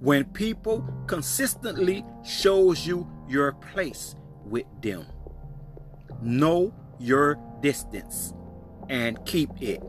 when people consistently shows you your place with them. Know your distance and keep it.